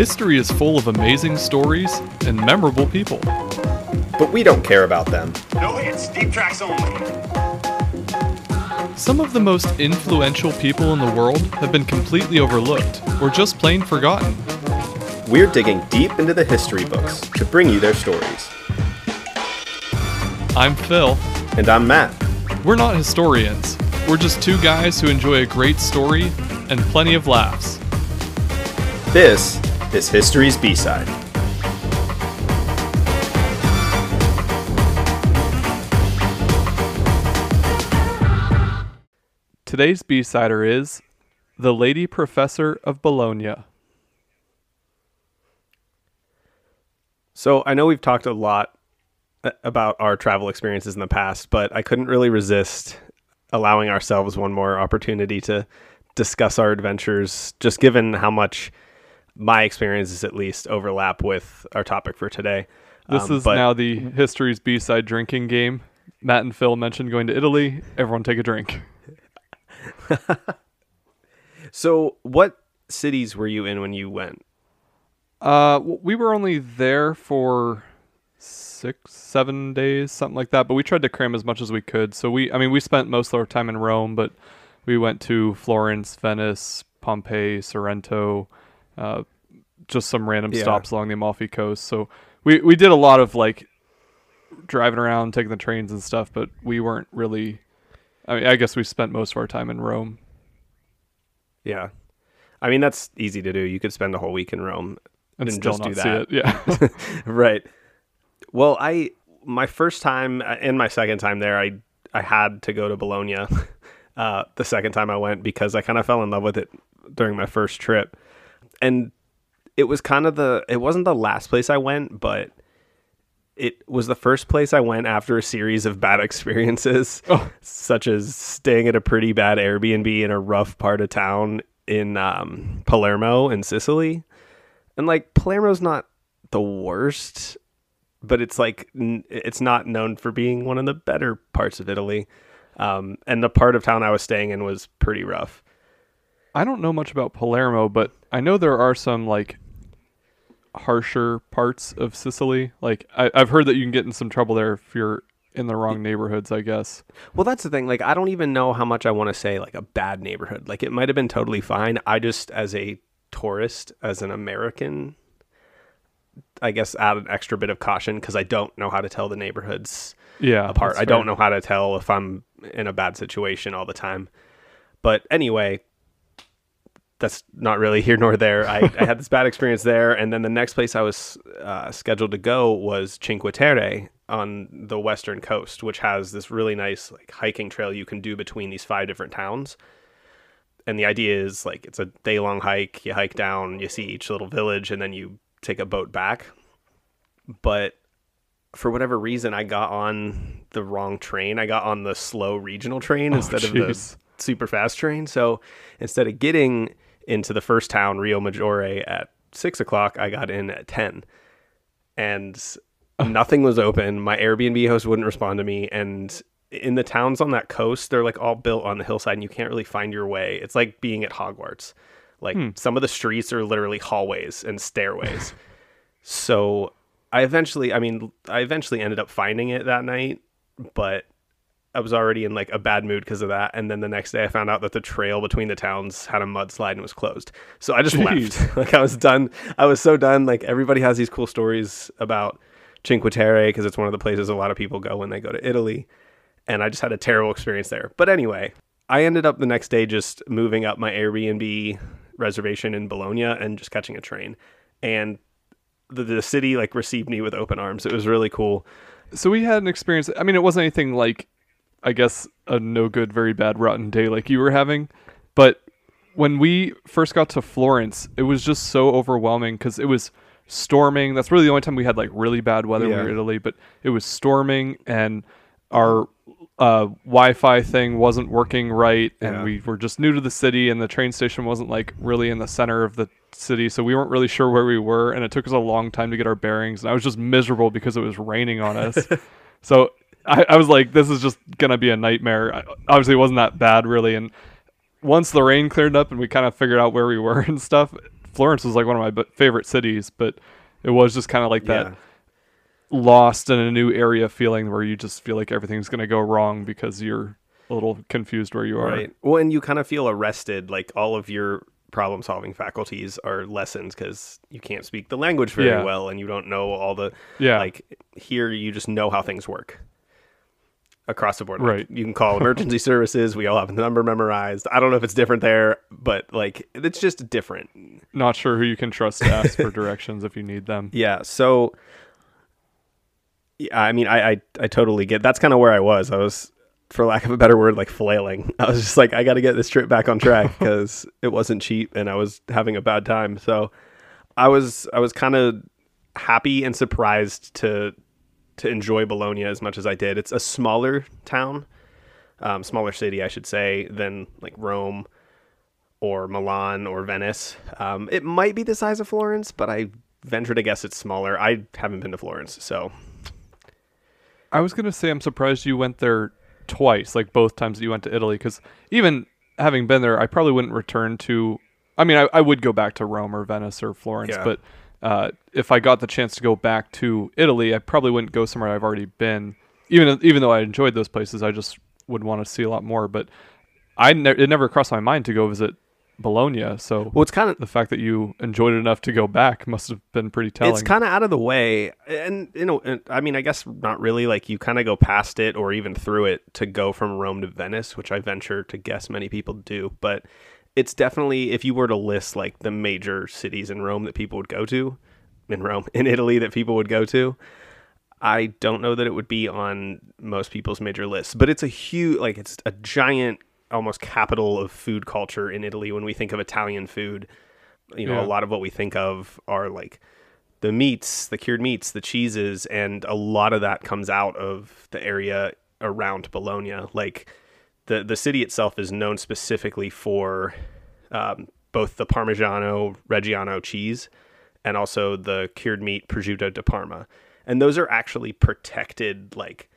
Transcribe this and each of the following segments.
History is full of amazing stories and memorable people. But we don't care about them. No hits, deep tracks only. Some of the most influential people in the world have been completely overlooked or just plain forgotten. We're digging deep into the history books to bring you their stories. I'm Phil. And I'm Matt. We're not historians. We're just two guys who enjoy a great story and plenty of laughs. This is History's B-Side. Today's B-Sider is The Lady Professor of Bologna. So I know we've talked a lot uh, about our travel experiences in the past, but I couldn't really resist allowing ourselves one more opportunity to discuss our adventures, just given how much my experiences at least overlap with our topic for today. This Um, is but- now the History's B-Side drinking game. Matt and Phil mentioned going to Italy. Everyone take a drink. So, what cities were you in when you went? Uh, we were only there for six, seven days, something like that. But we tried to cram as much as we could. So we, I mean, we spent most of our time in Rome, but we went to Florence, Venice, Pompeii, Sorrento, uh, just some random Yeah. stops along the Amalfi Coast. So we we did a lot of like driving around, taking the trains and stuff. But we weren't really. I mean, I guess we spent most of our time in Rome. Yeah. I mean, that's easy to do. You could spend a whole week in Rome And and just do see that. it. Yeah. right. Well, I my first time uh, and my second time there, I I had to go to Bologna. Uh, the second time I went because I kind of fell in love with it during my first trip, and it was kind of the it wasn't the last place I went, but it was the first place I went after a series of bad experiences, Oh. such as staying at a pretty bad Airbnb in a rough part of town in um, Palermo in Sicily. And like Palermo's not the worst, but it's like n- it's not known for being one of the better parts of Italy. Um, and the part of town I was staying in was pretty rough. I don't know much about Palermo, but I know there are some like harsher parts of Sicily. Like I, I've heard that you can get in some trouble there if you're in the wrong neighborhoods. I guess. Well, that's the thing. Like, I don't even know how much I want to say like a bad neighborhood. Like, it might have been totally fine. I just, as a tourist, as an American, I guess add an extra bit of caution because I don't know how to tell the neighborhoods Yeah. apart. I don't know how to tell if I'm in a bad situation all the time. But anyway, that's not really here nor there. I, I had this bad experience there, and then the next place I was uh, scheduled to go was Cinque Terre on the western coast, which has this really nice like hiking trail you can do between these five different towns. And the idea is like it's a day long hike. You hike down, you see each little village, and then you take a boat back. But for whatever reason, I got on the wrong train. I got on the slow regional train Oh, instead of the super fast train. So instead of getting into the first town, Rio Maggiore, at six o'clock, I got in at 10. And nothing was open. My Airbnb host wouldn't respond to me. And in the towns on that coast, they're like all built on the hillside and you can't really find your way. It's like being at Hogwarts. Like hmm. some of the streets are literally hallways and stairways. so I eventually, I mean, I eventually ended up finding it that night, but I was already in like a bad mood because of that. And then the next day I found out that the trail between the towns had a mudslide and was closed. So I just Jeez. left. like I was done. I was so done. Like everybody has these cool stories about Cinque Terre because it's one of the places a lot of people go when they go to Italy. And I just had a terrible experience there. But anyway, I ended up the next day just moving up my Airbnb reservation in Bologna and just catching a train. And the, the city like received me with open arms. It was really cool. So we had an experience. I mean, it wasn't anything like, I guess, a no good, very bad, rotten day like you were having. But when we first got to Florence, it was just so overwhelming because it was storming. That's really the only time we had like really bad weather when we were in Italy. But it was storming and our uh, Wi-Fi thing wasn't working right, and Yeah. we were just new to the city, and the train station wasn't like really in the center of the city, so we weren't really sure where we were, and it took us a long time to get our bearings. And I was just miserable because it was raining on us. so I, I was like, this is just gonna be a nightmare. I, obviously, it wasn't that bad really, and once the rain cleared up and we kind of figured out where we were and stuff, Florence was like one of my b- favorite cities, but it was just kind of like that Yeah. lost in a new area feeling where you just feel like everything's going to go wrong because you're a little confused where you are. Right. Well, and you kind of feel arrested. Like all of your problem solving faculties are lessened because you can't speak the language very Yeah. well and you don't know all the. Yeah. Like here, you just know how things work across the board. Right. you can call emergency services. We all have the number memorized. I don't know if it's different there, but like it's just different. Not sure who you can trust to ask for directions if you need them. Yeah. So, yeah, I mean, I, I, I totally get. That's kind of where I was. I was, for lack of a better word, like flailing. I was just like, I got to get this trip back on track because it wasn't cheap and I was having a bad time. So, I was, I was kind of happy and surprised to, to enjoy Bologna as much as I did. It's a smaller town, um, smaller city, I should say, than like Rome or Milan or Venice. Um, it might be the size of Florence, but I venture to guess it's smaller. I haven't been to Florence, so I was gonna say I'm surprised you went there twice, like both times that you went to Italy, because even having been there, I probably wouldn't return to. I mean, I, I would go back to Rome or Venice or Florence, Yeah. but uh, if I got the chance to go back to Italy, I probably wouldn't go somewhere I've already been. Even even though I enjoyed those places, I just would want to see a lot more. But I ne- it never crossed my mind to go visit Bologna. So well, it's kind of the fact that you enjoyed it enough to go back must have been pretty telling. it's kind of out of the way, and you know, and, I mean, I guess not really. Like you kind of go past it or even through it to go from Rome to Venice, which I venture to guess many people do, but. It's definitely if you were to list like the major cities in Rome that people would go to, in Rome, in Italy that people would go to, I don't know that it would be on most people's major lists, but it's a huge, like it's a giant, almost capital of food culture in Italy. When we think of Italian food, you know, Yeah. a lot of what we think of are like the meats, the cured meats, the cheeses, and a lot of that comes out of the area around Bologna. Like the the city itself is known specifically for um, both the Parmigiano Reggiano cheese and also the cured meat prosciutto di Parma, and those are actually protected like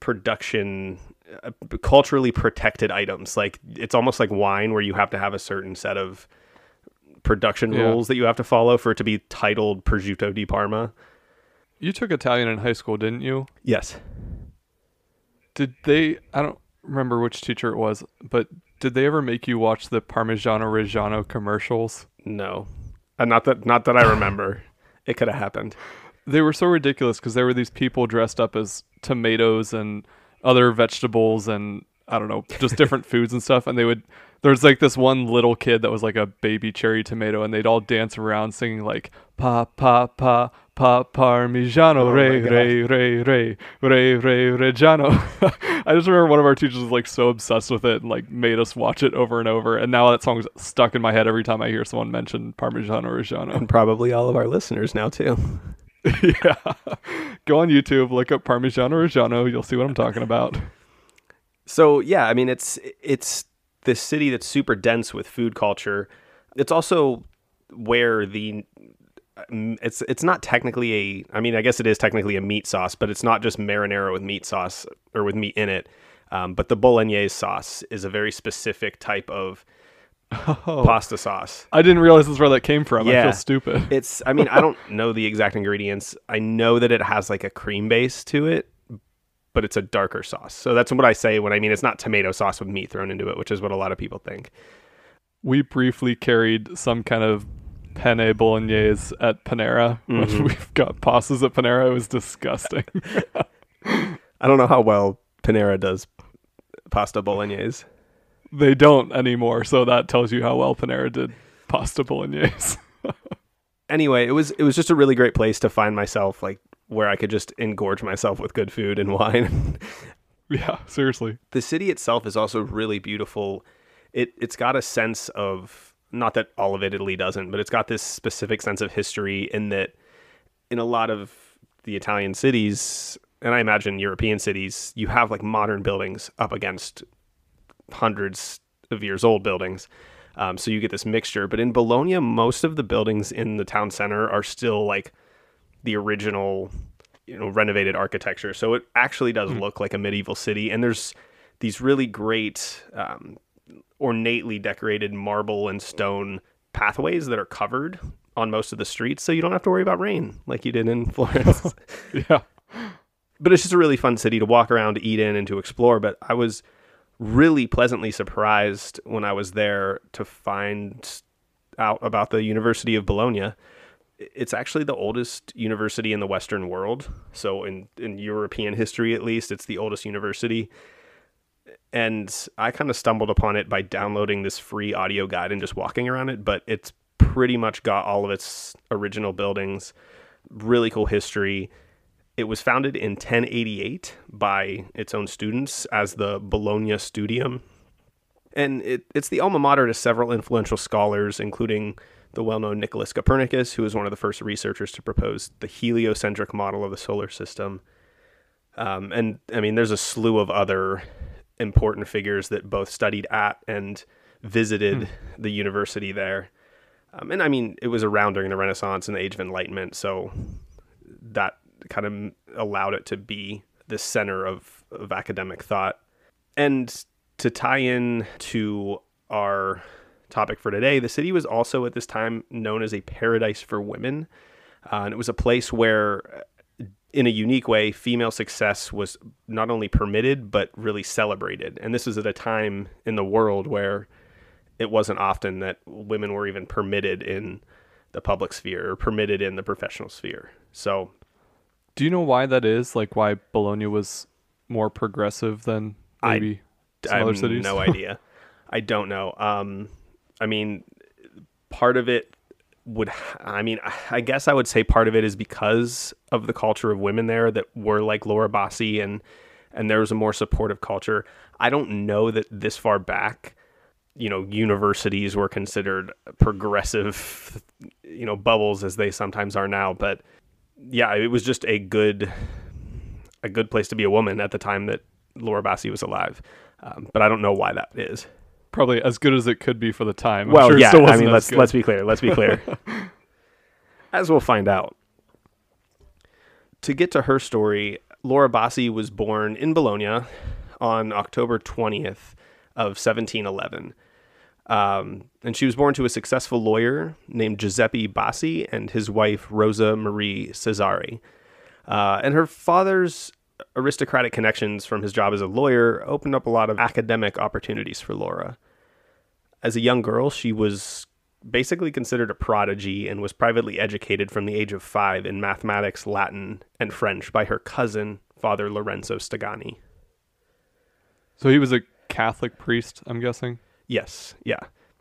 production uh, culturally protected items like it's almost like wine where you have to have a certain set of production Yeah. rules that you have to follow for it to be titled prosciutto di Parma. you took Italian in high school, didn't you? Yes. Did they? I don't remember which teacher it was, but did they ever make you watch the Parmigiano Reggiano commercials? No. Uh, not that not that I remember. it could have happened. They were so ridiculous because there were these people dressed up as tomatoes and other vegetables and I don't know, just different foods and stuff. And they would, there's like this one little kid that was like a baby cherry tomato, and they'd all dance around singing like pa pa pa pa Parmigiano Oh re God. re re re re re Reggiano. I just remember one of our teachers was like so obsessed with it and like made us watch it over and over. And now that song's stuck in my head every time I hear someone mention Parmigiano Reggiano. And probably all of our listeners now too. yeah. Go on YouTube, look up Parmigiano Reggiano. You'll see what I'm talking about. So yeah, I mean it's it's this city that's super dense with food culture. It's also where the um, it's it's not technically a I mean I guess it is technically a meat sauce, but it's not just marinara with meat sauce or with meat in it. Um, but the bolognese sauce is a very specific type of pasta sauce. I didn't realize this is where that came from. I feel stupid. It's I mean I don't know the exact ingredients. I know that it has like a cream base to it, but it's a darker sauce. So that's what I say when I mean it's not tomato sauce with meat thrown into it, which is what a lot of people think. we briefly carried some kind of penne bolognese at Panera. When Mm-hmm. we've got pastas at Panera, it was disgusting. I don't know how well Panera does pasta bolognese. they don't anymore, so that tells you how well Panera did pasta bolognese. Anyway, it was it was just a really great place to find myself like where I could just engorge myself with good food and wine. yeah, seriously. the city itself is also really beautiful. It it's got a sense of not that all of Italy doesn't, but it's got this specific sense of history in that in a lot of the Italian cities, and I imagine European cities, you have like modern buildings up against hundreds of years old buildings. Um, so you get this mixture. But in Bologna, most of the buildings in the town center are still like the original, you know, renovated architecture. So it actually does look like a medieval city. And there's these really great, um, ornately decorated marble and stone pathways that are covered on most of the streets, so you don't have to worry about rain like you did in Florence. Yeah. but it's just a really fun city to walk around, to eat in, and to explore. But I was really pleasantly surprised when I was there to find out about the University of Bologna. It's actually the oldest university in the Western world. So, in, in European history, at least, it's the oldest university. And I kind of stumbled upon it by downloading this free audio guide and just walking around it. But it's pretty much got all of its original buildings, really cool history. It was founded in 1088 by its own students as the Bologna Studium. And it, it's the alma mater to several influential scholars, including the well known Nicholas Copernicus, who was one of the first researchers to propose the heliocentric model of the solar system. Um, and I mean, there's a slew of other important figures that both studied at and visited the university there. Um, and I mean, it was around during the Renaissance and the Age of Enlightenment, so that kind of allowed it to be the center of, of academic thought. And to tie in to our topic for today, the city was also at this time known as a paradise for women. Uh, and it was a place where, in a unique way, female success was not only permitted, but really celebrated. And this was at a time in the world where it wasn't often that women were even permitted in the public sphere or permitted in the professional sphere. So Do you know why that is? Like why Bologna was more progressive than I- maybe some I other have cities? no idea. I don't know. Um, I mean, part of it would. I mean, I guess I would say part of it is because of the culture of women there that were like Laura Bassi and and there was a more supportive culture. I don't know that this far back, you know, universities were considered progressive, you know, bubbles as they sometimes are now. But yeah, it was just a good a good place to be a woman at the time that Laura Bassi was alive. Um, but I don't know why that is. Probably as good as it could be for the time. I'm well, sure yeah. I mean, let's good. let's be clear. Let's be clear. As we'll find out. To get to her story, Laura Bassi was born in Bologna on October 20th of 1711. Um, and she was born to a successful lawyer named Giuseppe Bassi and his wife Rosa Marie Cesari. Uh, and her father's aristocratic connections from his job as a lawyer opened up a lot of academic opportunities for Laura. As a young girl, she was basically considered a prodigy and was privately educated from the age of five in mathematics, Latin, and French by her cousin, Father Lorenzo Stegani. So he was a Catholic priest, I'm guessing. Yes, yeah.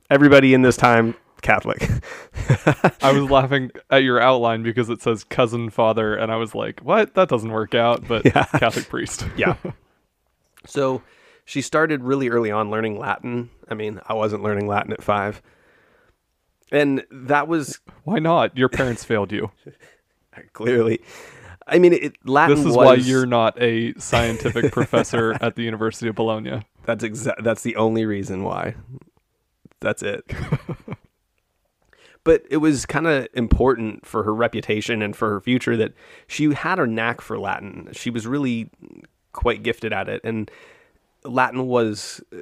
Everybody in this time, Catholic. I was laughing at your outline because it says cousin father, and I was like, "What? That doesn't work out." But Yeah. Catholic priest. yeah. So she started really early on learning Latin. I mean, I wasn't learning Latin at five. And that was Why not? Your parents failed you. clearly, I mean, it, Latin This is was, why you're not a scientific professor at the University of Bologna. That's exa- That's the only reason why. That's it. But it was kind of important for her reputation and for her future that she had a knack for Latin. She was really quite gifted at it, and Latin was uh,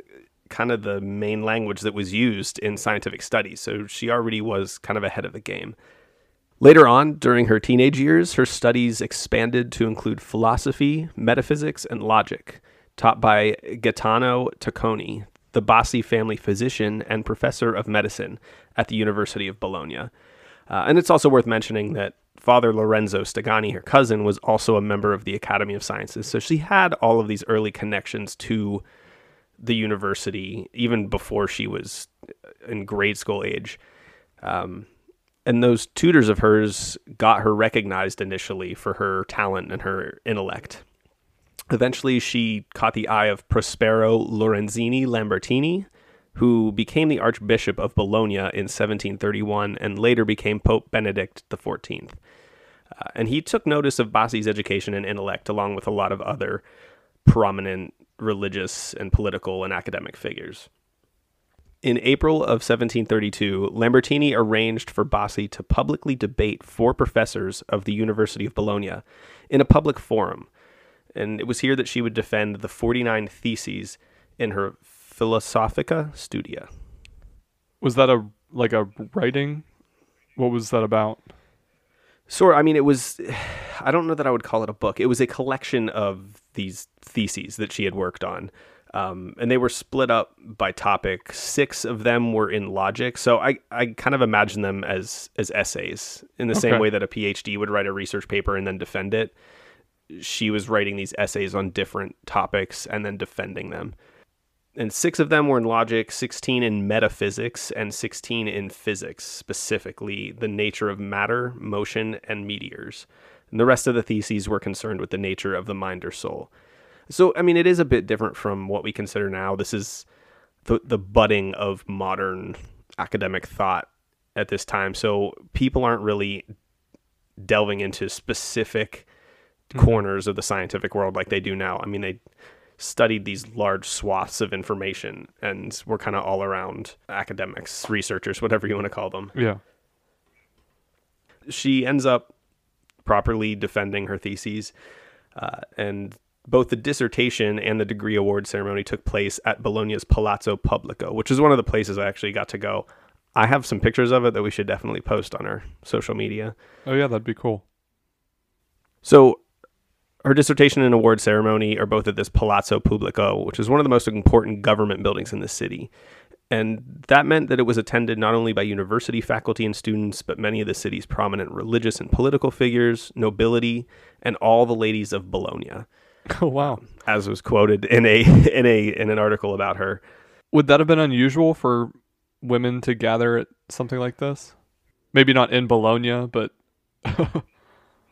kind of the main language that was used in scientific studies. So she already was kind of ahead of the game. Later on, during her teenage years, her studies expanded to include philosophy, metaphysics, and logic, taught by Gaetano Tacconi, the Bassi family physician and professor of medicine at the University of Bologna. Uh, and it's also worth mentioning that Father Lorenzo Stegani, her cousin, was also a member of the Academy of Sciences. So she had all of these early connections to the university even before she was in grade school age. Um, and those tutors of hers got her recognized initially for her talent and her intellect. Eventually, she caught the eye of Prospero Lorenzini Lambertini, who became the Archbishop of Bologna in 1731 and later became Pope Benedict XIV. Uh, and he took notice of Bassi's education and intellect, along with a lot of other prominent religious and political and academic figures. In April of 1732, Lambertini arranged for Bassi to publicly debate four professors of the University of Bologna in a public forum. And it was here that she would defend the 49 theses in her Philosophica Studia. Was that a like a writing? What was that about? Sort. I mean, it was. I don't know that I would call it a book. It was a collection of these theses that she had worked on, um, and they were split up by topic. Six of them were in logic, so I I kind of imagine them as as essays in the same way that a PhD would write a research paper and then defend it. She was writing these essays on different topics and then defending them. And six of them were in logic, 16 in metaphysics, and 16 in physics, specifically the nature of matter, motion, and meteors. And the rest of the theses were concerned with the nature of the mind or soul. So, I mean, it is a bit different from what we consider now. This is the, the budding of modern academic thought at this time. So, people aren't really delving into specific hmm. corners of the scientific world like they do now. I mean, they studied these large swaths of information and were kind of all around academics, researchers, whatever you want to call them. Yeah. She ends up properly defending her theses, uh, and both the dissertation and the degree award ceremony took place at Bologna's Palazzo Pubblico, which is one of the places I actually got to go. I have some pictures of it that we should definitely post on our social media. Oh yeah, that'd be cool. So her dissertation and award ceremony are both at this Palazzo Pubblico, which is one of the most important government buildings in the city. And that meant that it was attended not only by university faculty and students, but many of the city's prominent religious and political figures, nobility, and all the ladies of Bologna, Oh wow. as was quoted in a in a in an article about her. Would that have been unusual for women to gather at something like this? Maybe not in Bologna, but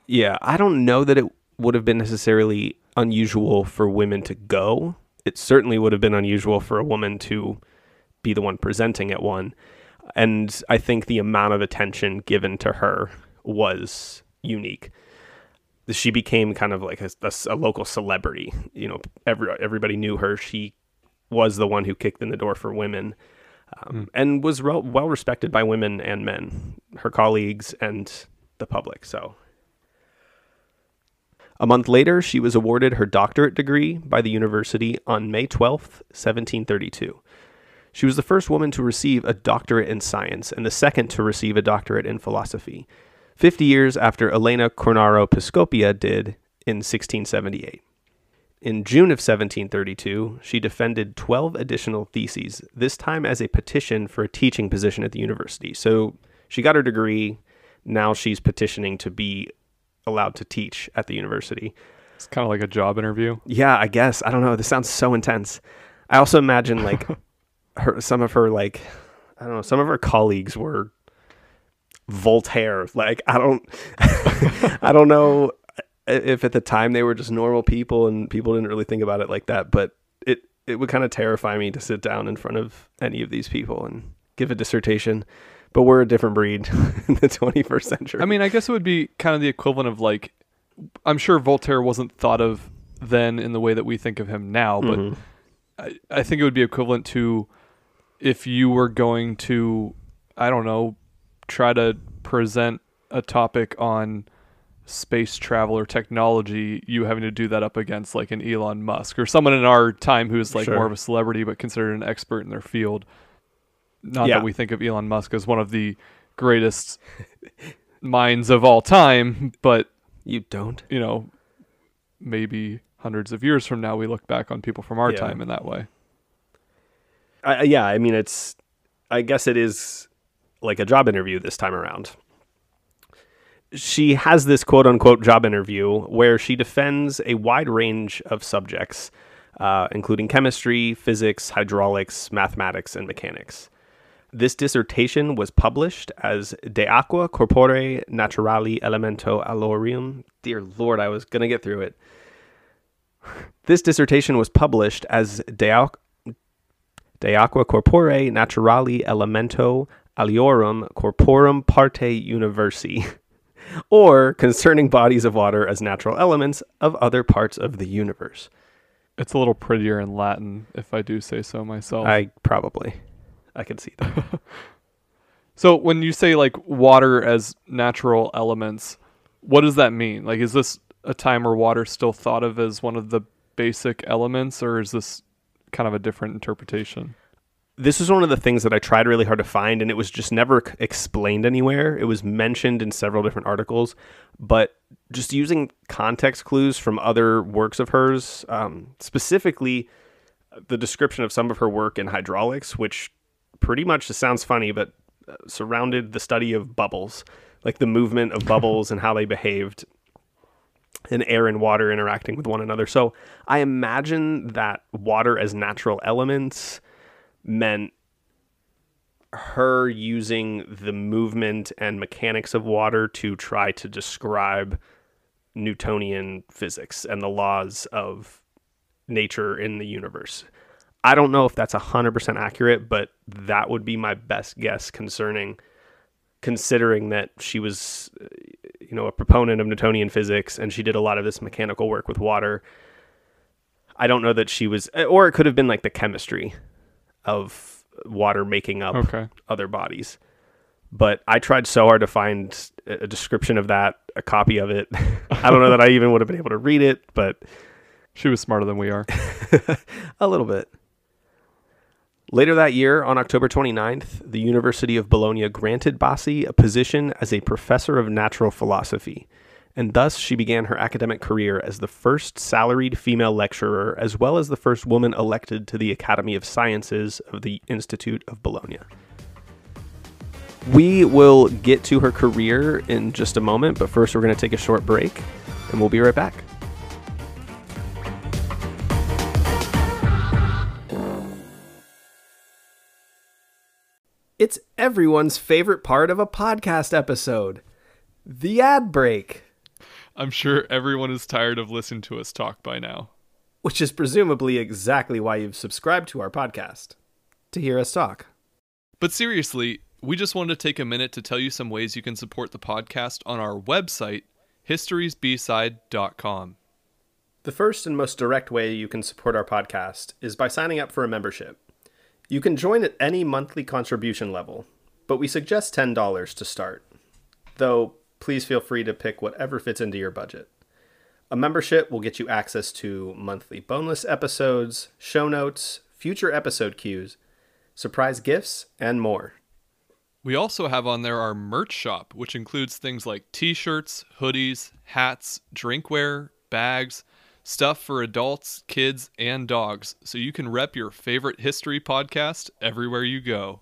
Yeah, I don't know that it would have been necessarily unusual for women to go. It certainly would have been unusual for a woman to be the one presenting at one. And I think the amount of attention given to her was unique. She became kind of like a local celebrity. You know, every, everybody knew her. She was the one who kicked in the door for women um, and was re- well respected by women and men, her colleagues and the public. So a month later, she was awarded her doctorate degree by the university on May 12th, 1732. She was the first woman to receive a doctorate in science and the second to receive a doctorate in philosophy, 50 years after Elena Cornaro Piscopia did in 1678. In June of 1732, she defended 12 additional theses, this time as a petition for a teaching position at the university. So she got her degree. Now she's petitioning to be allowed to teach at the university. it's kind of like a job interview. Yeah, I guess. I don't know. This sounds so intense. I also imagine like her some of her like I don't know, some of her colleagues were Voltaire. Like I don't I don't know if at the time they were just normal people and people didn't really think about it like that, but it it would kind of terrify me to sit down in front of any of these people and give a dissertation. But we're a different breed in the 21st century. I mean, I guess it would be kind of the equivalent of like, I'm sure Voltaire wasn't thought of then in the way that we think of him now, but Mm-hmm. I, I think it would be equivalent to if you were going to, I don't know, try to present a topic on space travel or technology, you having to do that up against like an Elon Musk or someone in our time who's like Sure. more of a celebrity but considered an expert in their field. Not Yeah. that we think of Elon Musk as one of the greatest minds of all time, but you don't. you know, maybe hundreds of years from now we look back on people from our Yeah. time in that way. I, I- yeah, I mean, it's. I guess it is like a job interview this time around. She has this quote unquote job interview where she defends a wide range of subjects, uh, including chemistry, physics, hydraulics, mathematics, and mechanics. This dissertation was published as De Aqua Corpore Naturali Elemento Alorium. Dear Lord, I was going to get through it. This dissertation was published as De, Aqu- De aqua corpore naturali elemento aliorum corporum parte universi, or concerning bodies of water as natural elements of other parts of the universe. It's a little prettier in Latin, if I do say so myself. I probably, I can see that. So when you say like water as natural elements, what does that mean? Like, is this a time where water still thought of as one of the basic elements, or is this kind of a different interpretation? this is one of the things that I tried really hard to find, and it was just never c- explained anywhere. It was mentioned in several different articles, but just using context clues from other works of hers, um, specifically the description of some of her work in hydraulics, which pretty much just sounds funny, but uh, surrounded the study of bubbles, like the movement of bubbles and how they behaved and air and water interacting with one another. So I imagine that water as natural elements meant her using the movement and mechanics of water to try to describe Newtonian physics and the laws of nature in the universe. I don't know if that's 100% accurate, but that would be my best guess concerning considering that she was you know a proponent of Newtonian physics and she did a lot of this mechanical work with water. I don't know that she was or it could have been like the chemistry of water making up Okay. other bodies. But I tried so hard to find a description of that, a copy of it. I don't know that I even would have been able to read it, but She was smarter than we are. a little bit. Later that year, on October 29th, the University of Bologna granted Bassi a position as a professor of natural philosophy, and thus she began her academic career as the first salaried female lecturer, as well as the first woman elected to the Academy of Sciences of the Institute of Bologna. We will get to her career in just a moment, but first we're going to take a short break, and we'll be right back. It's everyone's favorite part of a podcast episode the ad break, I'm sure everyone is tired of listening to us talk by now. which is presumably exactly why you've subscribed to our podcast to hear us talk. But seriously, we just wanted to take a minute to tell you some ways you can support the podcast on our website, historysbside.com. The first and most direct way you can support our podcast is by signing up for a membership. You can join at any monthly contribution level, but we suggest $10 to start. Though, please feel free to pick whatever fits into your budget. A membership will get you access to monthly boneless episodes, show notes, future episode cues, surprise gifts, and more. We also have on there our merch shop, which includes things like t shirts, hoodies, hats, drinkware, bags, stuff for adults, kids, and dogs, so you can rep your favorite history podcast everywhere you go.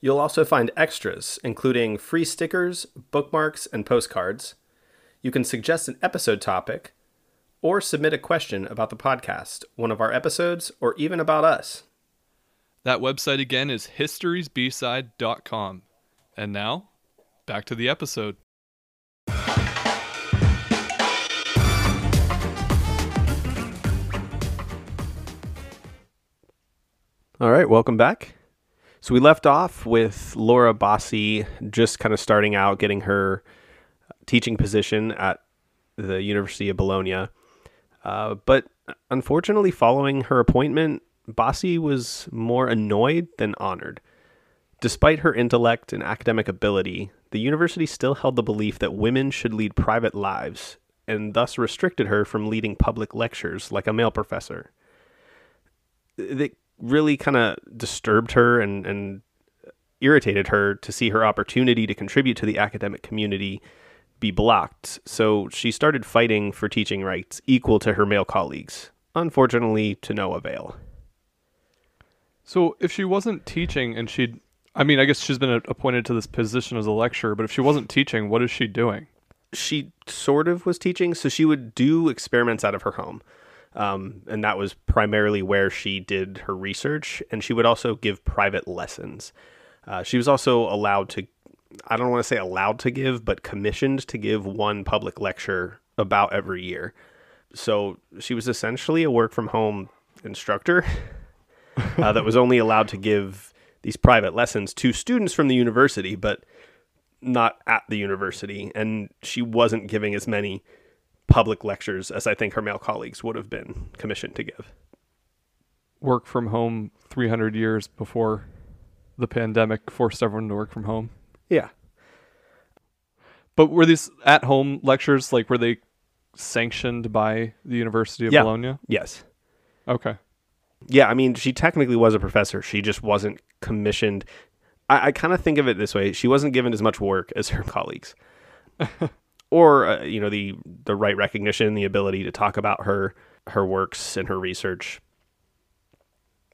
You'll also find extras, including free stickers, bookmarks, and postcards. You can suggest an episode topic or submit a question about the podcast, one of our episodes, or even about us. That website again is historysbside.com. And now, back to the episode. All right, welcome back. So we left off with Laura Bassi just kind of starting out, getting her teaching position at the University of Bologna. Uh, but unfortunately, following her appointment, Bassi was more annoyed than honored. Despite her intellect and academic ability, the university still held the belief that women should lead private lives and thus restricted her from leading public lectures like a male professor. It really kind of disturbed her and, and irritated her to see her opportunity to contribute to the academic community be blocked. So she started fighting for teaching rights equal to her male colleagues, unfortunately, to no avail. So, if she wasn't teaching and she'd, I mean, I guess she's been appointed to this position as a lecturer, but if she wasn't teaching, what is she doing? she sort of was teaching, so she would do experiments out of her home. Um, and that was primarily where she did her research, and she would also give private lessons. Uh, she was also allowed to, I don't want to say allowed to give, but commissioned to give one public lecture about every year. So she was essentially a work from home instructor uh, that was only allowed to give these private lessons to students from the university, but not at the university, and she wasn't giving as many public lectures as I think her male colleagues would have been commissioned to give. Work from home 300 years before the pandemic forced everyone to work from home. Yeah. But were these at home lectures, like, were they sanctioned by the University of Yeah. Bologna? Yes. Okay. Yeah, I mean, she technically was a professor. She just wasn't commissioned. I, I kind of think of it this way: she wasn't given as much work as her colleagues, or uh, you know, the the right recognition, the ability to talk about her her works and her research.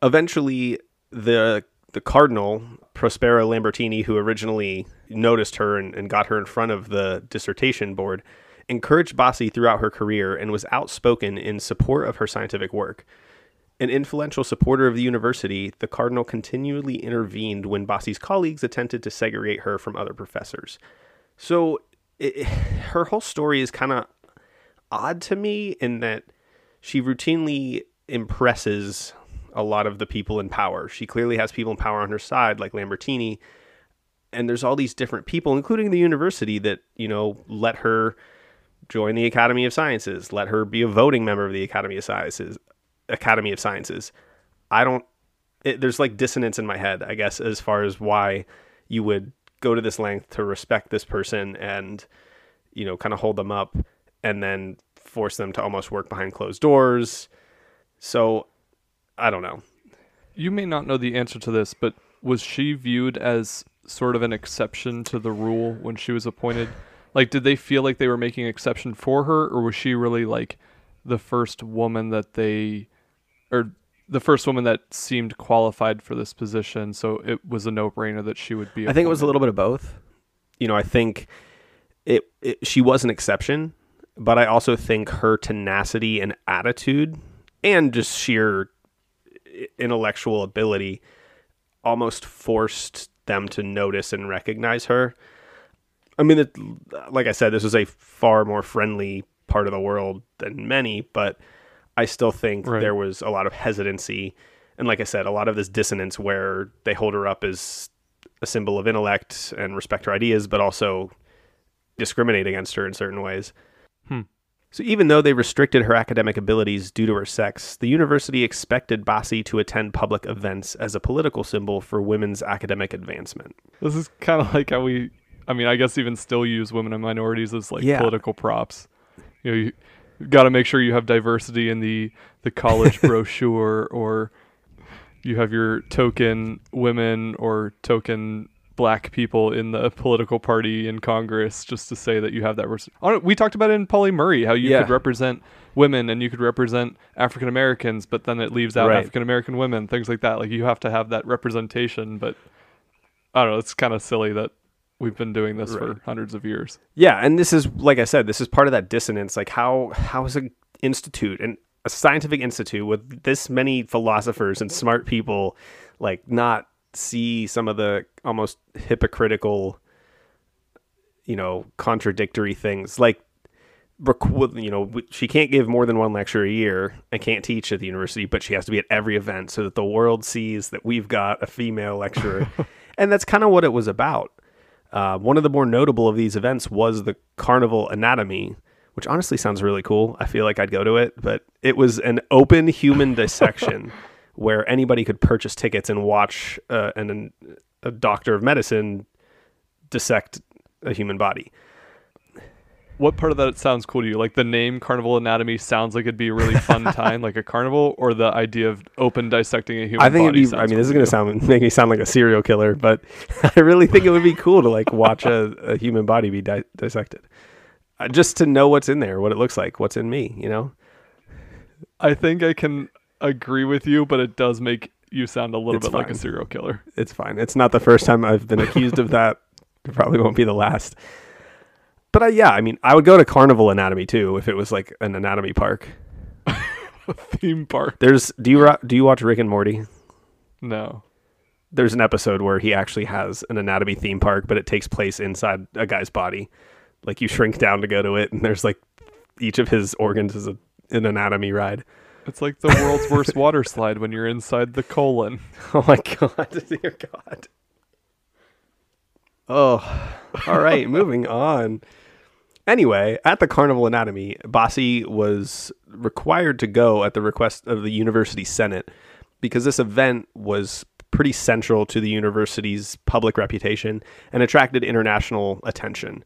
Eventually, the the cardinal Prospero Lambertini, who originally noticed her and, and got her in front of the dissertation board, encouraged Bassi throughout her career and was outspoken in support of her scientific work. An influential supporter of the university, the cardinal continually intervened when Bassi's colleagues attempted to segregate her from other professors. So it, her whole story is kind of odd to me in that she routinely impresses a lot of the people in power. She clearly has people in power on her side, like Lambertini. And there's all these different people, including the university, that, you know, let her join the Academy of Sciences, let her be a voting member of the Academy of Sciences. Academy of Sciences. I don't. It, there's like dissonance in my head, I guess, as far as why you would go to this length to respect this person and, you know, kind of hold them up, and then force them to almost work behind closed doors. So, I don't know. You may not know the answer to this, but was she viewed as sort of an exception to the rule when she was appointed? Like, did they feel like they were making exception for her, or was she really like the first woman that they, or the first woman that seemed qualified for this position? So it was a no-brainer that she would be. I think it was a little bit of both. You know, I think it, it she was an exception, but I also think her tenacity and attitude and just sheer intellectual ability almost forced them to notice and recognize her. I mean, it, like I said, this was a far more friendly part of the world than many, but I still think Right. there was a lot of hesitancy. And like I said, a lot of this dissonance where they hold her up as a symbol of intellect and respect her ideas, but also discriminate against her in certain ways. Hmm. So even though they restricted her academic abilities due to her sex, the university expected Bassi to attend public events as a political symbol for women's academic advancement. This is kind of like how we, I mean, I guess even still use women and minorities as like Yeah. political props. You know, you got to make sure you have diversity in the the college brochure, or you have your token women or token black people in the political party in Congress, just to say that you have that. Res- we talked about it in Pauli Murray how you Yeah. could represent women and you could represent African Americans, but then it leaves out Right. African American women, things like that. Like you have to have that representation, but I don't know. It's kind of silly that we've been doing this Right. for hundreds of years. Yeah, and this is like I said, this is part of that dissonance. Like how how is an institute and a scientific institute with this many philosophers and smart people like not see some of the almost hypocritical you know contradictory things like you know she can't give more than one lecture a year and can't teach at the university but she has to be at every event so that the world sees that we've got a female lecturer and that's kind of what it was about uh, one of the more notable of these events was the Carnival Anatomy, which honestly sounds really cool. I feel like I'd go to it, but it was an open human dissection where anybody could purchase tickets and watch uh, an, an, a doctor of medicine dissect a human body. What part of that sounds cool to you? Like the name Carnival Anatomy sounds like it'd be a really fun time, like a carnival, or the idea of open dissecting a human I think it'd be. I mean, this is going to to sound make me sound like a serial killer, but I really think it would be cool to like watch a, a human body be di- dissected, uh, just to know what's in there, what it looks like, what's in me. You know. I think I can agree with you, but it does make you sound a little It's bit like a serial killer. it's fine. It's not the first time I've been accused of that. It probably won't be the last. But I, yeah, I mean, I would go to Carnival Anatomy too if it was like an anatomy park. Theme park. There's do you do you watch Rick and Morty? No. There's an episode where he actually has an anatomy theme park, but it takes place inside a guy's body. Like you shrink down to go to it, and there's like each of his organs is a, an anatomy ride. It's like the world's worst water slide when you're inside the colon. Oh my god, dear God. Oh, all right, moving on. Anyway, at the Carnival Anatomy, Bassi was required to go at the request of the university senate because this event was pretty central to the university's public reputation and attracted international attention.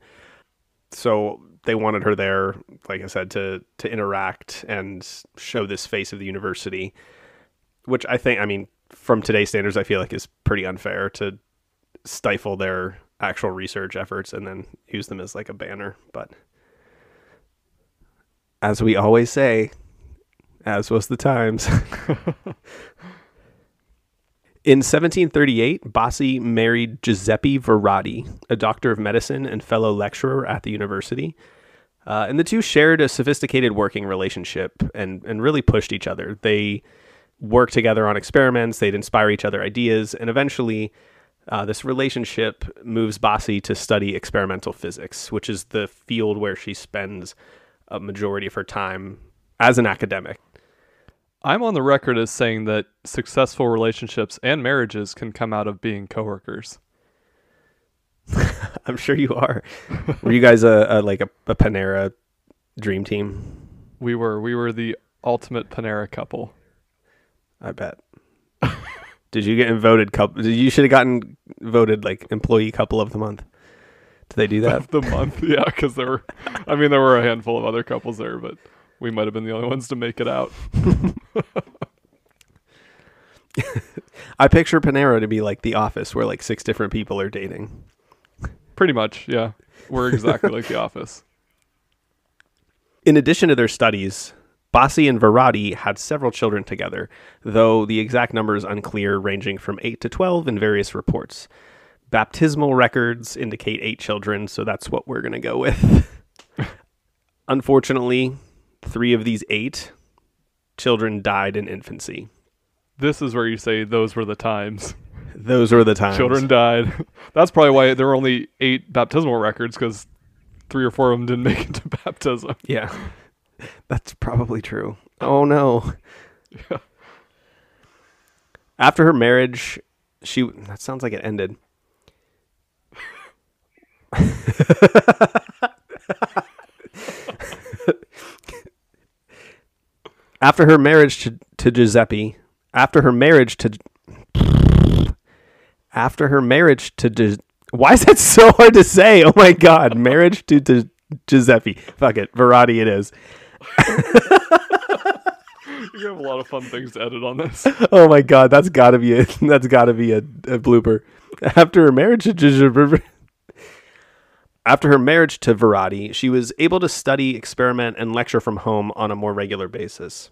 So they wanted her there, like I said, to to interact and show this face of the university. which I think, I mean, from today's standards, I feel like is pretty unfair to stifle their actual research efforts and then use them as like a banner. But as we always say, as was the times. In 1738, Bassi married Giuseppe Veratti, a doctor of medicine and fellow lecturer at the university. Uh, and the two shared a sophisticated working relationship and, and really pushed each other. They worked together on experiments, they'd inspire each other ideas, and eventually, uh, this relationship moves Bassi to study experimental physics, which is the field where she spends a majority of her time as an academic. I'm on the record as saying that successful relationships and marriages can come out of being coworkers. I'm sure you are. Were you guys a, a like a, a Panera dream team? We were we were the ultimate Panera couple. I bet. Did you get voted couple? You should have gotten voted like employee couple of the month. Did they do that? the month, yeah, because there were, I mean, there were a handful of other couples there, but we might have been the only ones to make it out. I picture Panera to be like The Office, where like six different people are dating. Pretty much, yeah. We're exactly like The Office. In addition to their studies, Bassi and Veratti had several children together, though the exact number is unclear, ranging from 8 to 12 in various reports. Baptismal records indicate eight children, so that's what we're going to go with. Unfortunately, three of these eight children died in infancy. This is where you say those were the times. Those were the times. Children died. That's probably why there were only eight baptismal records because three or four of them didn't make it to baptism. Yeah. That's probably true. Oh no. After her marriage, she that sounds like it ended. after her marriage to, to Giuseppe, after her marriage to after her marriage to why is that so hard to say? Oh my god, marriage to, to Giuseppe. Fuck it, Veratti it is. You have a lot of fun things to edit on this. Oh my god, that's gotta be a that's gotta be a, a blooper. After her marriage to after her marriage to Veratti, she was able to study, experiment, and lecture from home on a more regular basis.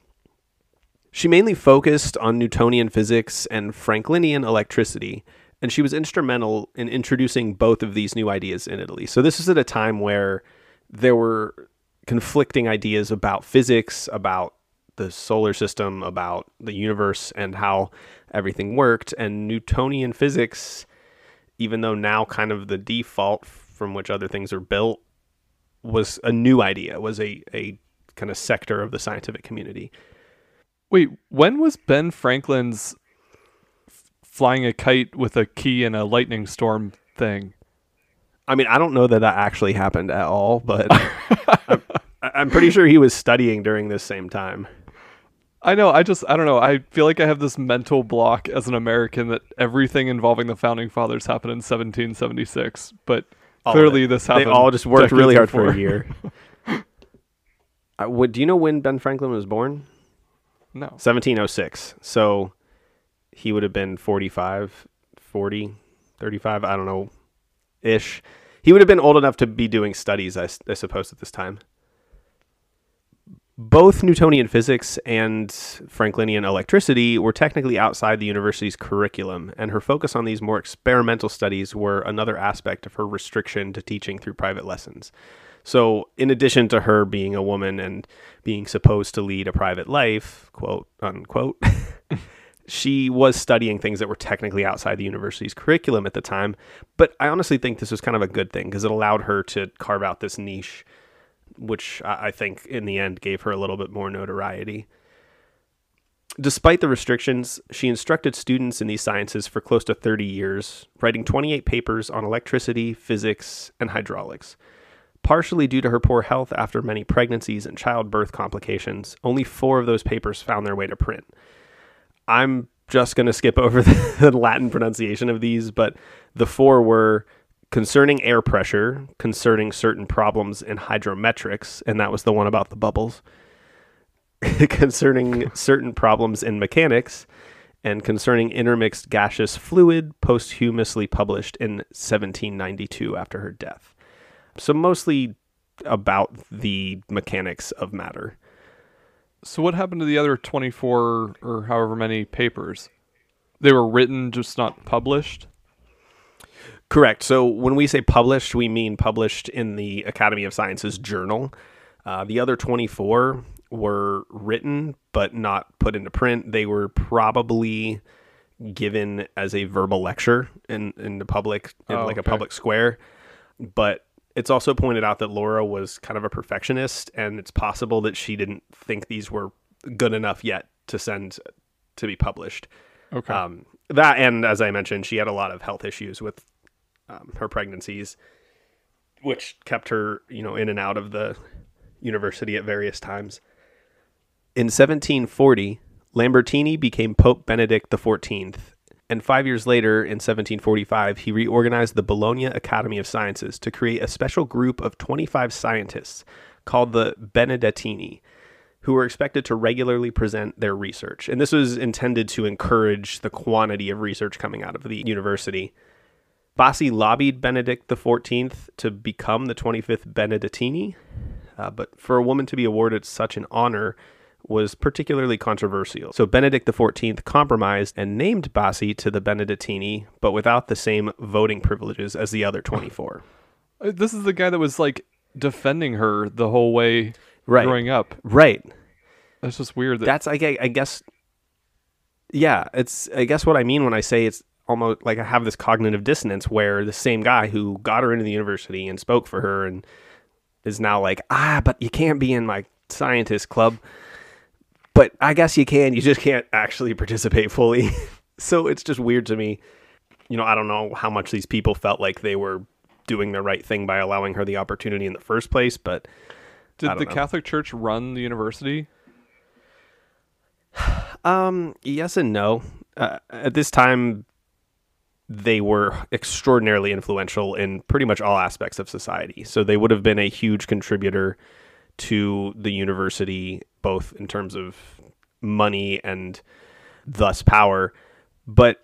She mainly focused on Newtonian physics and Franklinian electricity, and she was instrumental in introducing both of these new ideas in Italy. So this is at a time where there were conflicting ideas about physics, about the solar system, about the universe, and how everything worked. And Newtonian physics, even though now kind of the default from which other things are built, was a new idea, was a, a kind of sector of the scientific community. Wait, when was Ben Franklin's flying a kite with a key in a lightning storm thing? I mean, I don't know that that actually happened at all, but I'm, I'm pretty sure he was studying during this same time. I know. I just I don't know. I feel like I have this mental block as an American that everything involving the founding fathers happened in 1776, but All clearly this They happened. all just worked really hard for a year. uh, what, do you know when Ben Franklin was born? No. 1706. So he would have been 45, 40, 35, I don't know, ish. He would have been old enough to be doing studies, I suppose, at this time. Both Newtonian physics and Franklinian electricity were technically outside the university's curriculum, and her focus on these more experimental studies were another aspect of her restriction to teaching through private lessons. So, in addition to her being a woman and being supposed to lead a private life, quote unquote, she was studying things that were technically outside the university's curriculum at the time. But I honestly think this was kind of a good thing because it allowed her to carve out this niche, which I think in the end gave her a little bit more notoriety. Despite the restrictions, she instructed students in these sciences for close to 30 years, writing 28 papers on electricity, physics, and hydraulics. Partially due to her poor health after many pregnancies and childbirth complications, only four of those papers found their way to print. I'm just going to skip over the Latin pronunciation of these, but the four were concerning air pressure, concerning certain problems in hydrometrics, and that was the one about the bubbles, concerning certain problems in mechanics, and Concerning Intermixed Gaseous Fluid, posthumously published in 1792 after her death. So, mostly about the mechanics of matter. So what happened to the other 24 or however many papers? They were written, just not published. Correct. So when we say published, we mean published in the Academy of Sciences journal. Uh, the other 24 were written but not put into print. They were probably given as a verbal lecture in, in the public, in Oh, like a public square. But it's also pointed out that Laura was kind of a perfectionist, and it's possible that she didn't think these were good enough yet to send to be published. Okay. Um, that and as I mentioned, she had a lot of health issues with um, her pregnancies, which kept her, you know, in and out of the university at various times. In 1740, Lambertini became Pope Benedict XIV, and five years later, in 1745, he reorganized the Bologna Academy of Sciences to create a special group of 25 scientists called the Benedettini who were expected to regularly present their research. And this was intended to encourage the quantity of research coming out of the university. Bassi lobbied Benedict XIV to become the 25th Benedettini, uh, but for a woman to be awarded such an honor was particularly controversial. So Benedict XIV compromised and named Bassi to the Benedettini, but without the same voting privileges as the other 24. Uh, this is the guy that was like defending her the whole way Right. growing up. Right. That's just weird. That, that's I, I guess yeah it's i guess what i mean when i say it's almost like i have this cognitive dissonance where the same guy who got her into the university and spoke for her and is now like ah but you can't be in my scientist club but i guess you can you just can't actually participate fully so it's just weird to me you know i don't know how much these people felt like they were doing the right thing by allowing her the opportunity in the first place but did the know. Catholic Church run the university? Um, yes and no. Uh, at this time, they were extraordinarily influential in pretty much all aspects of society. So they would have been a huge contributor to the university, both in terms of money and thus power. But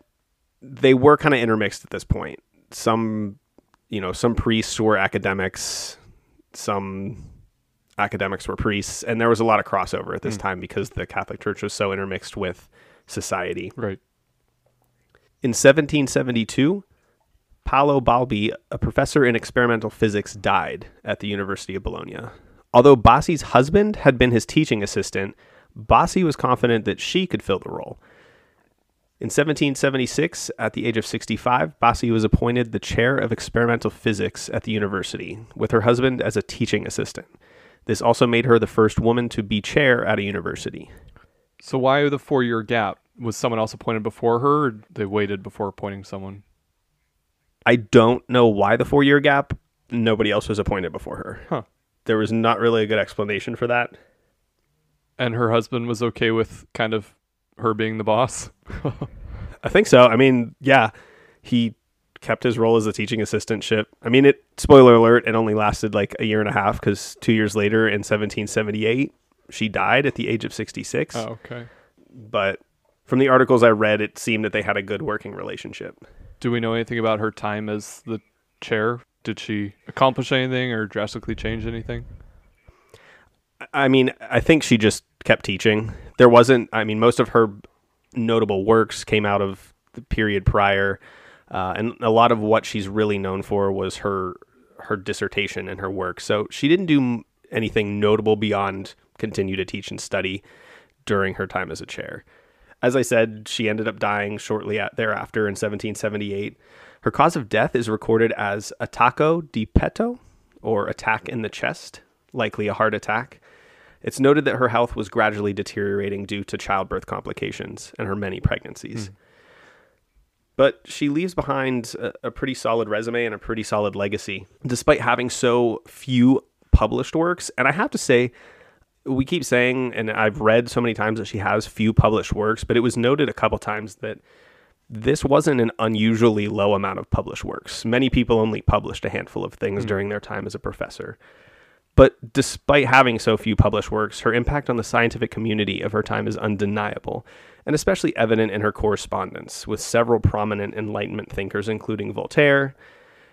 they were kind of intermixed at this point. Some, you know, some priests were academics, some academics were priests, and there was a lot of crossover at this hmm. time because the Catholic Church was so intermixed with society. Right. In 1772, Paolo Balbi, a professor in experimental physics, died at the University of Bologna. Although Bassi's husband had been his teaching assistant, Bassi was confident that she could fill the role. In 1776, at the age of 65, Bassi was appointed the chair of experimental physics at the university, with her husband as a teaching assistant. This also made her the first woman to be chair at a university. So why the four year gap? Was someone else appointed before her or they waited before appointing someone? I don't know why the four year gap. Nobody else was appointed before her. Huh. There was not really a good explanation for that. And her husband was okay with kind of her being the boss? I think so. I mean, yeah, he kept his role as a teaching assistantship. I mean, it spoiler alert, it only lasted like a year and a half because two years later, in 1778, she died at the age of 66. oh, okay. But from the articles I read, it seemed that they had a good working relationship. Do we know anything about her time as the chair? Did she accomplish anything or drastically change anything? I mean, I think she just kept teaching. There wasn't, I mean, most of her notable works came out of the period prior. Uh, and a lot of what she's really known for was her her dissertation and her work. So she didn't do anything notable beyond continue to teach and study during her time as a chair. As I said, she ended up dying shortly at, thereafter in 1778. Her cause of death is recorded as attacco di petto, or attack in the chest, likely a heart attack. It's noted that her health was gradually deteriorating due to childbirth complications and her many pregnancies. Hmm. But she leaves behind a, a pretty solid resume and a pretty solid legacy, despite having so few published works. And I have to say, we keep saying, and I've read so many times that she has few published works, but it was noted a couple times that this wasn't an unusually low amount of published works. Many people only published a handful of things hmm. during their time as a professor. But despite having so few published works, her impact on the scientific community of her time is undeniable, and especially evident in her correspondence with several prominent Enlightenment thinkers, including Voltaire,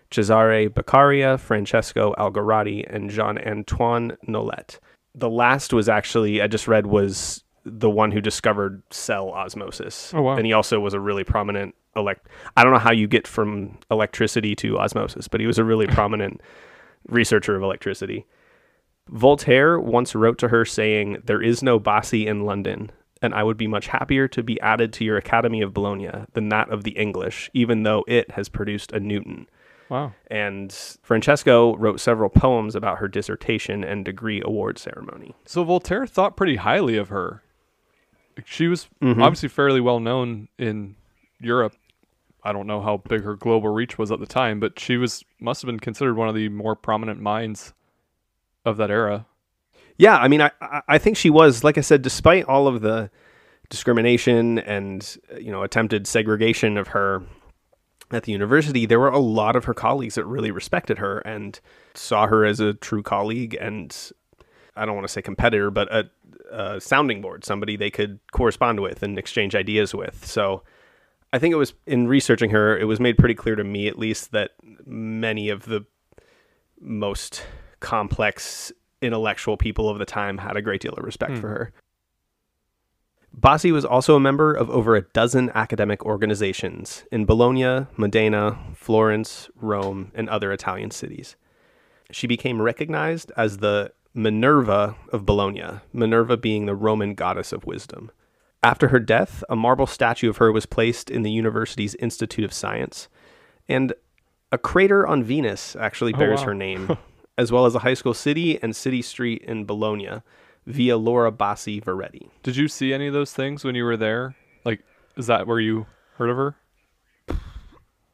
Cesare Beccaria, Francesco Algarotti, and Jean Antoine Nollet. The last was actually, I just read, was the one who discovered cell osmosis. Oh, wow. And he also was a really prominent elect. I don't know how you get from electricity to osmosis, but he was a really prominent researcher of electricity. Voltaire once wrote to her saying, There is no Bassi in London, and I would be much happier to be added to your Academy of Bologna than that of the English, even though it has produced a Newton. Wow. And Francesco wrote several poems about her dissertation and degree award ceremony. So Voltaire thought pretty highly of her. She was Mhm. obviously fairly well known in Europe. I don't know how big her global reach was at the time, but she was must have been considered one of the more prominent minds of that era. Yeah, I mean, I I- think she was like I said, despite all of the discrimination and you know attempted segregation of her at the university, there were a lot of her colleagues that really respected her and saw her as a true colleague and I don't want to say competitor, but a, a sounding board, somebody they could correspond with and exchange ideas with. So I think it was in researching her, it was made pretty clear to me, at least, that many of the most complex intellectual people of the time had a great deal of respect for hmm. her. Bassi was also a member of over a dozen academic organizations in Bologna, Modena, Florence, Rome, and other Italian cities. She became recognized as the Minerva of Bologna, Minerva being the Roman goddess of wisdom. After her death, a marble statue of her was placed in the university's Institute of Science, and a crater on Venus actually oh, bears wow. her name, as well as a high school city and city street in Bologna, via Laura Bassi Veratti. Did you see any of those things when you were there? Like, is that where you heard of her?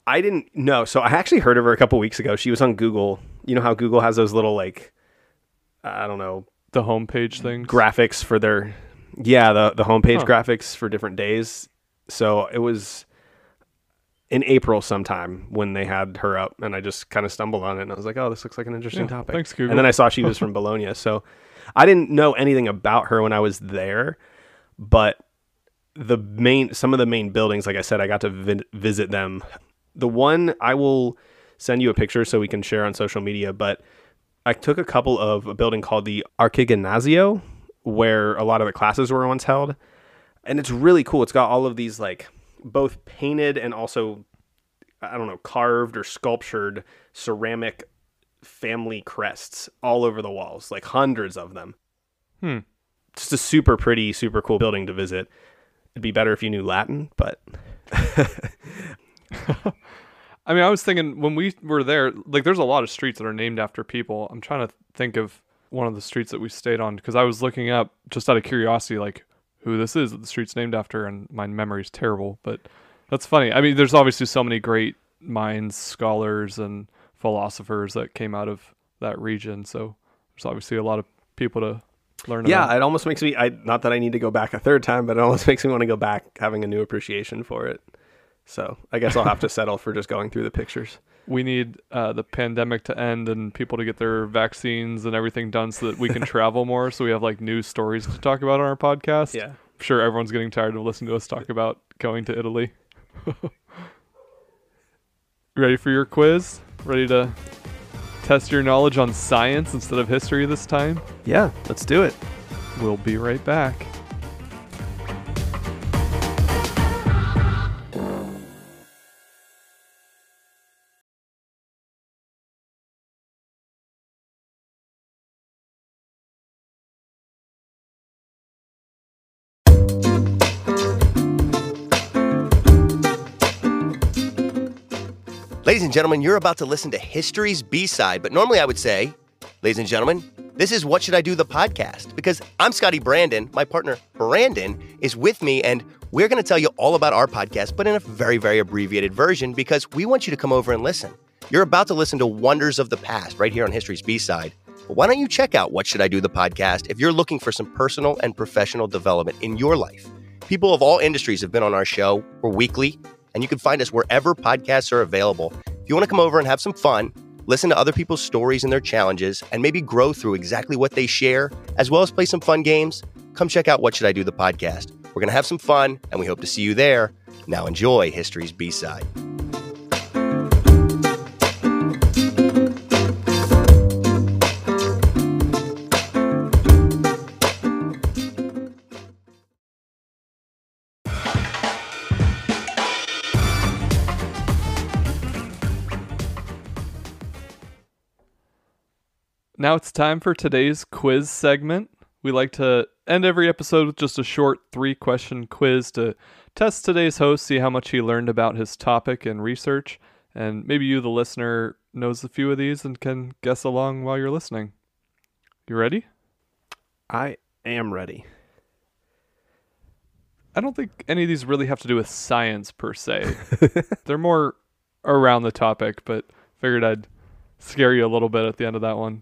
I didn't know. So I actually heard of her a couple weeks ago. She was on Google. You know how Google has those little like I don't know The homepage things? graphics for their yeah the the homepage Huh. graphics for different days. So it was in April sometime when they had her up, and I just kind of stumbled on it, and I was like, oh, this looks like an interesting Yeah, topic. thanks, Google. And then I saw she was from Bologna, so I didn't know anything about her when I was there, but the main some of the main buildings like i said i got to vi- visit them. The one i will send you a picture so we can share on social media but i took a couple of a building called the Archiginnasio where a lot of the classes were once held and it's really cool. It's got all of these like both painted and also i don't know carved or sculptured ceramic family crests all over the walls like hundreds of them Hmm. just a super pretty, super cool building to visit. It'd be better if you knew Latin, but I mean, I was thinking when we were there, like, there's a lot of streets that are named after people. I'm trying to think of one of the streets that we stayed on because I was looking up just out of curiosity, like, who this is that the street's named after, and my memory's terrible. But that's funny. I mean, there's obviously so many great minds, scholars, and philosophers that came out of that region. So there's obviously a lot of people to learn yeah, about. it almost makes me. I not that I need to go back a third time, but it almost makes me want to go back having a new appreciation for it. So I guess I'll have to settle for just going through the pictures. we need uh, the pandemic to end and people to get their vaccines and everything done so that we can travel more. So we have like news stories to talk about on our podcast. Yeah. I'm sure everyone's getting tired of listening to us talk about going to Italy. Ready for your quiz? Ready to test your knowledge on science instead of history this time? Yeah, let's do it. We'll be right back. Ladies and gentlemen, you're about to listen to History's B side, but normally I would say, ladies and gentlemen, this is What Should I Do the podcast because I'm Scotty Brandon. My partner, Brandon, is with me, and we're going to tell you all about our podcast, but in a very, very abbreviated version because we want you to come over and listen. You're about to listen to Wonders of the Past right here on History's B side. But why don't you check out What Should I Do the podcast if you're looking for some personal and professional development in your life? People of all industries have been on our show. We're weekly, and you can find us wherever podcasts are available. If you want to come over and have some fun, listen to other people's stories and their challenges, and maybe grow through exactly what they share, as well as play some fun games, come check out What Should I Do the podcast. We're going to have some fun, and we hope to see you there. Now enjoy History's B side. Now it's time for today's quiz segment. We like to end every episode with just a short three question quiz to test today's host, see how much he learned about his topic and research, and maybe you, the listener, knows a few of these and can guess along while you're listening. You ready? I am ready. I don't think any of these really have to do with science per se. They're more around the topic, but figured I'd scare you a little bit at the end of that one.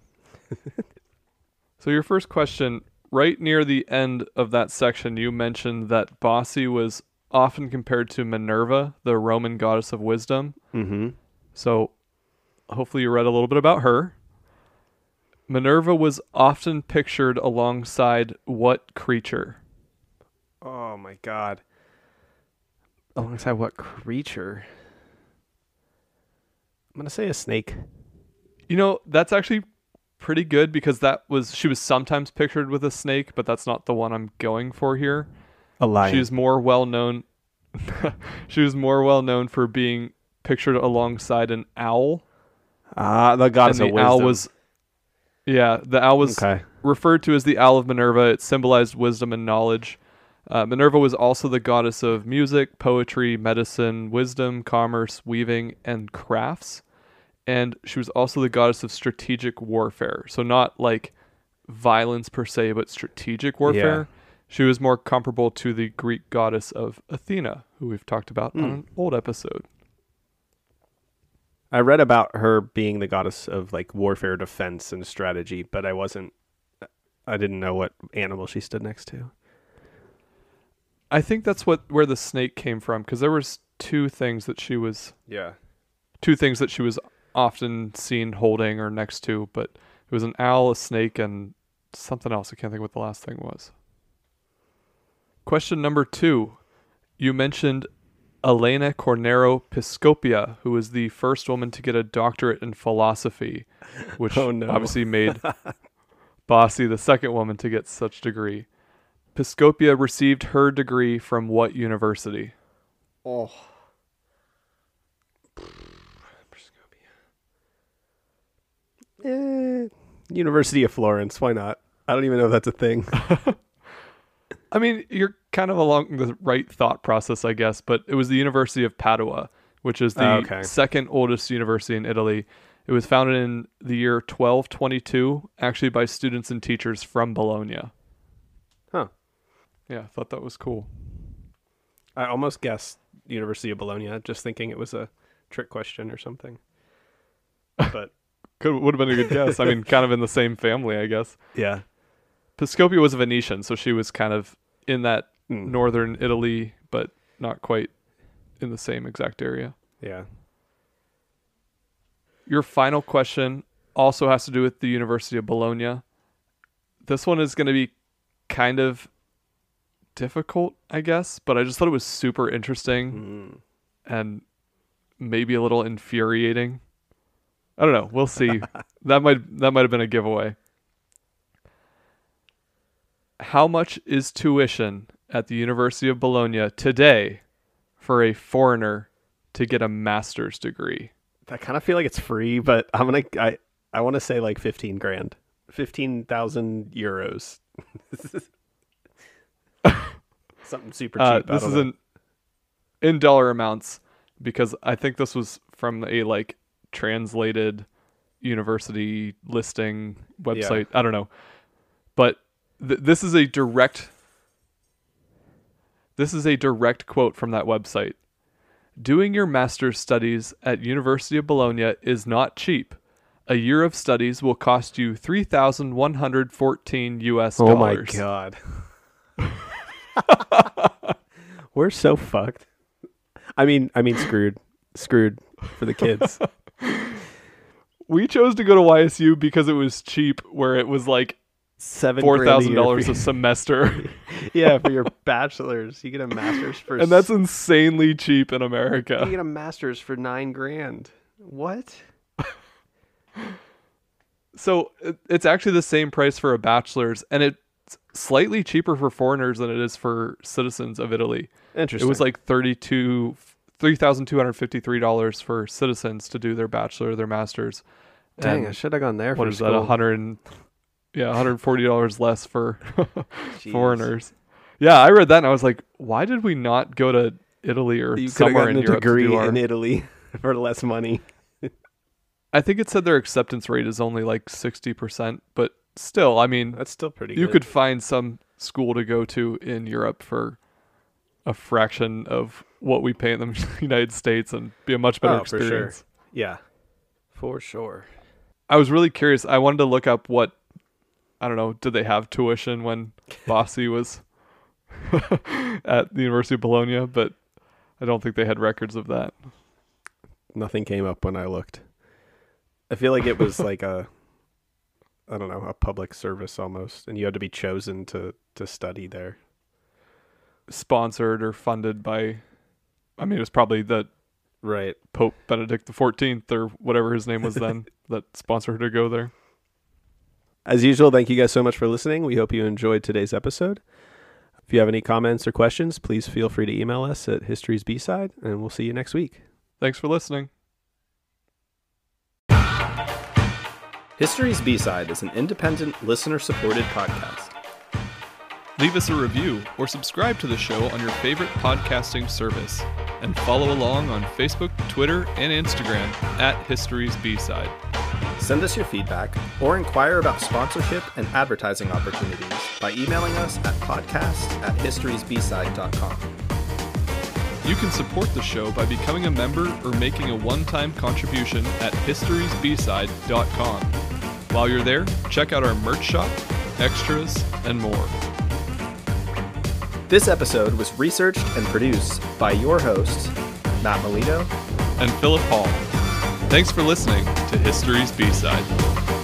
so your first question, right near the end of that section, you mentioned that Bassi was often compared to Minerva, the Roman goddess of wisdom. Mm-hmm. So hopefully you read a little bit about her. Minerva was often pictured alongside what creature? Oh my god. Alongside what creature? I'm gonna say a snake. You know, that's actually pretty good because that was she was sometimes pictured with a snake, but that's not the one I'm going for here. A lion. She was more well known she was more well known for being pictured alongside an owl. ah, the goddess and of the owl was Yeah, the owl was Okay. referred to as the owl of Minerva. It symbolized wisdom and knowledge. Uh, Minerva was also the goddess of music, poetry, medicine, wisdom, commerce, weaving, and crafts. And she was also the goddess of strategic warfare. So, not like violence per se, but strategic warfare. She was more comparable to the Greek goddess of Athena, who we've talked about on hmm. an old episode. I read about her being the goddess of like warfare, defense, and strategy, but I wasn't. I didn't know what animal she stood next to. I think that's what where the snake came from because there was two things that she was Yeah. two things that she was often seen holding or next to, but it was an owl, a snake, and something else. I can't think what the last thing was. Question number two. You mentioned Elena Cornaro Piscopia, who was the first woman to get a doctorate in philosophy, which Oh, no. obviously made Bassi the second woman to get such degree. Piscopia received her degree from what university? Oh. Eh, University of Florence. Why not? I don't even know if that's a thing. I mean, you're kind of along the right thought process, I guess, but it was the University of Padua, which is the Oh, okay. second oldest university in Italy. It was founded in the year 1222, actually by students and teachers from Bologna. huh. Yeah, I thought that was cool. I almost guessed University of Bologna, just thinking it was a trick question or something. But Could would have been a good guess. I mean, kind of in the same family, I guess. yeah. Piscopia was a Venetian, so she was kind of in that Mm. northern Italy, but not quite in the same exact area. Yeah. Your final question also has to do with the University of Bologna. This one is going to be kind of difficult, I guess, but I just thought it was super interesting and maybe a little infuriating. I don't know. We'll see. that might that might have been a giveaway. How much is tuition at the University of Bologna today for a foreigner to get a master's degree? I kind of feel like it's free, but I'm gonna I I want to say like fifteen grand, fifteen thousand euros. Something super cheap. Uh, this is know. in in dollar amounts because I think this was from a like translated university listing website. I don't know, but th- this is a direct. This is a direct quote from that website. Doing your master's studies at University of Bologna is not cheap. A year of studies will cost you three thousand one hundred fourteen U.S. Dollars. Oh my god. We're so fucked. I mean, I mean screwed. Screwed for the kids. we chose to go to YSU because it was cheap, where it was like Seven four thousand dollars a semester, yeah, for your bachelor's, you get a master's for and that's insanely cheap in America. you get a master's for nine grand. What? So it's actually the same price for a bachelor's, and it's slightly cheaper for foreigners than it is for citizens of Italy. Interesting. It was like thousand two hundred fifty-three dollars for citizens to do their bachelor, their master's. dang, And I should have gone there. what for is that? school. A hundred, yeah, one hundred forty dollars less for foreigners. Yeah, I read that and I was like, why did we not go to Italy or You somewhere in a Europe to degree our? in Italy for less money. I think it said their acceptance rate is only like sixty percent, but still, I mean, That's still pretty. you good. could find some school to go to in Europe for a fraction of what we pay in the United States and be a much better Oh, for sure. experience. Yeah, for sure. I was really curious. I wanted to look up what I don't know. Did they have tuition when Bassi was at the University of Bologna? But I don't think they had records of that. Nothing came up when I looked. I feel like it was like a, I don't know, a public service almost, and you had to be chosen to to study there. Sponsored or funded by, I mean, it was probably the Right. Pope Benedict the Fourteenth or whatever his name was then that sponsored her to go there. As usual, thank you guys so much for listening. We hope you enjoyed today's episode. If you have any comments or questions, please feel free to email us at History's B-Side, and we'll see you next week. Thanks for listening. History's B-Side is an independent, listener-supported podcast. Leave us a review or subscribe to the show on your favorite podcasting service. And follow along on Facebook, Twitter, and Instagram at History's B-Side. Send us your feedback or inquire about sponsorship and advertising opportunities by emailing us at podcast at historysbside.com. You can support the show by becoming a member or making a one-time contribution at historysbside.com. While you're there, check out our merch shop, extras, and more. This episode was researched and produced by your hosts, Matt Melito And Philip Hall. Thanks for listening to History's B-Side.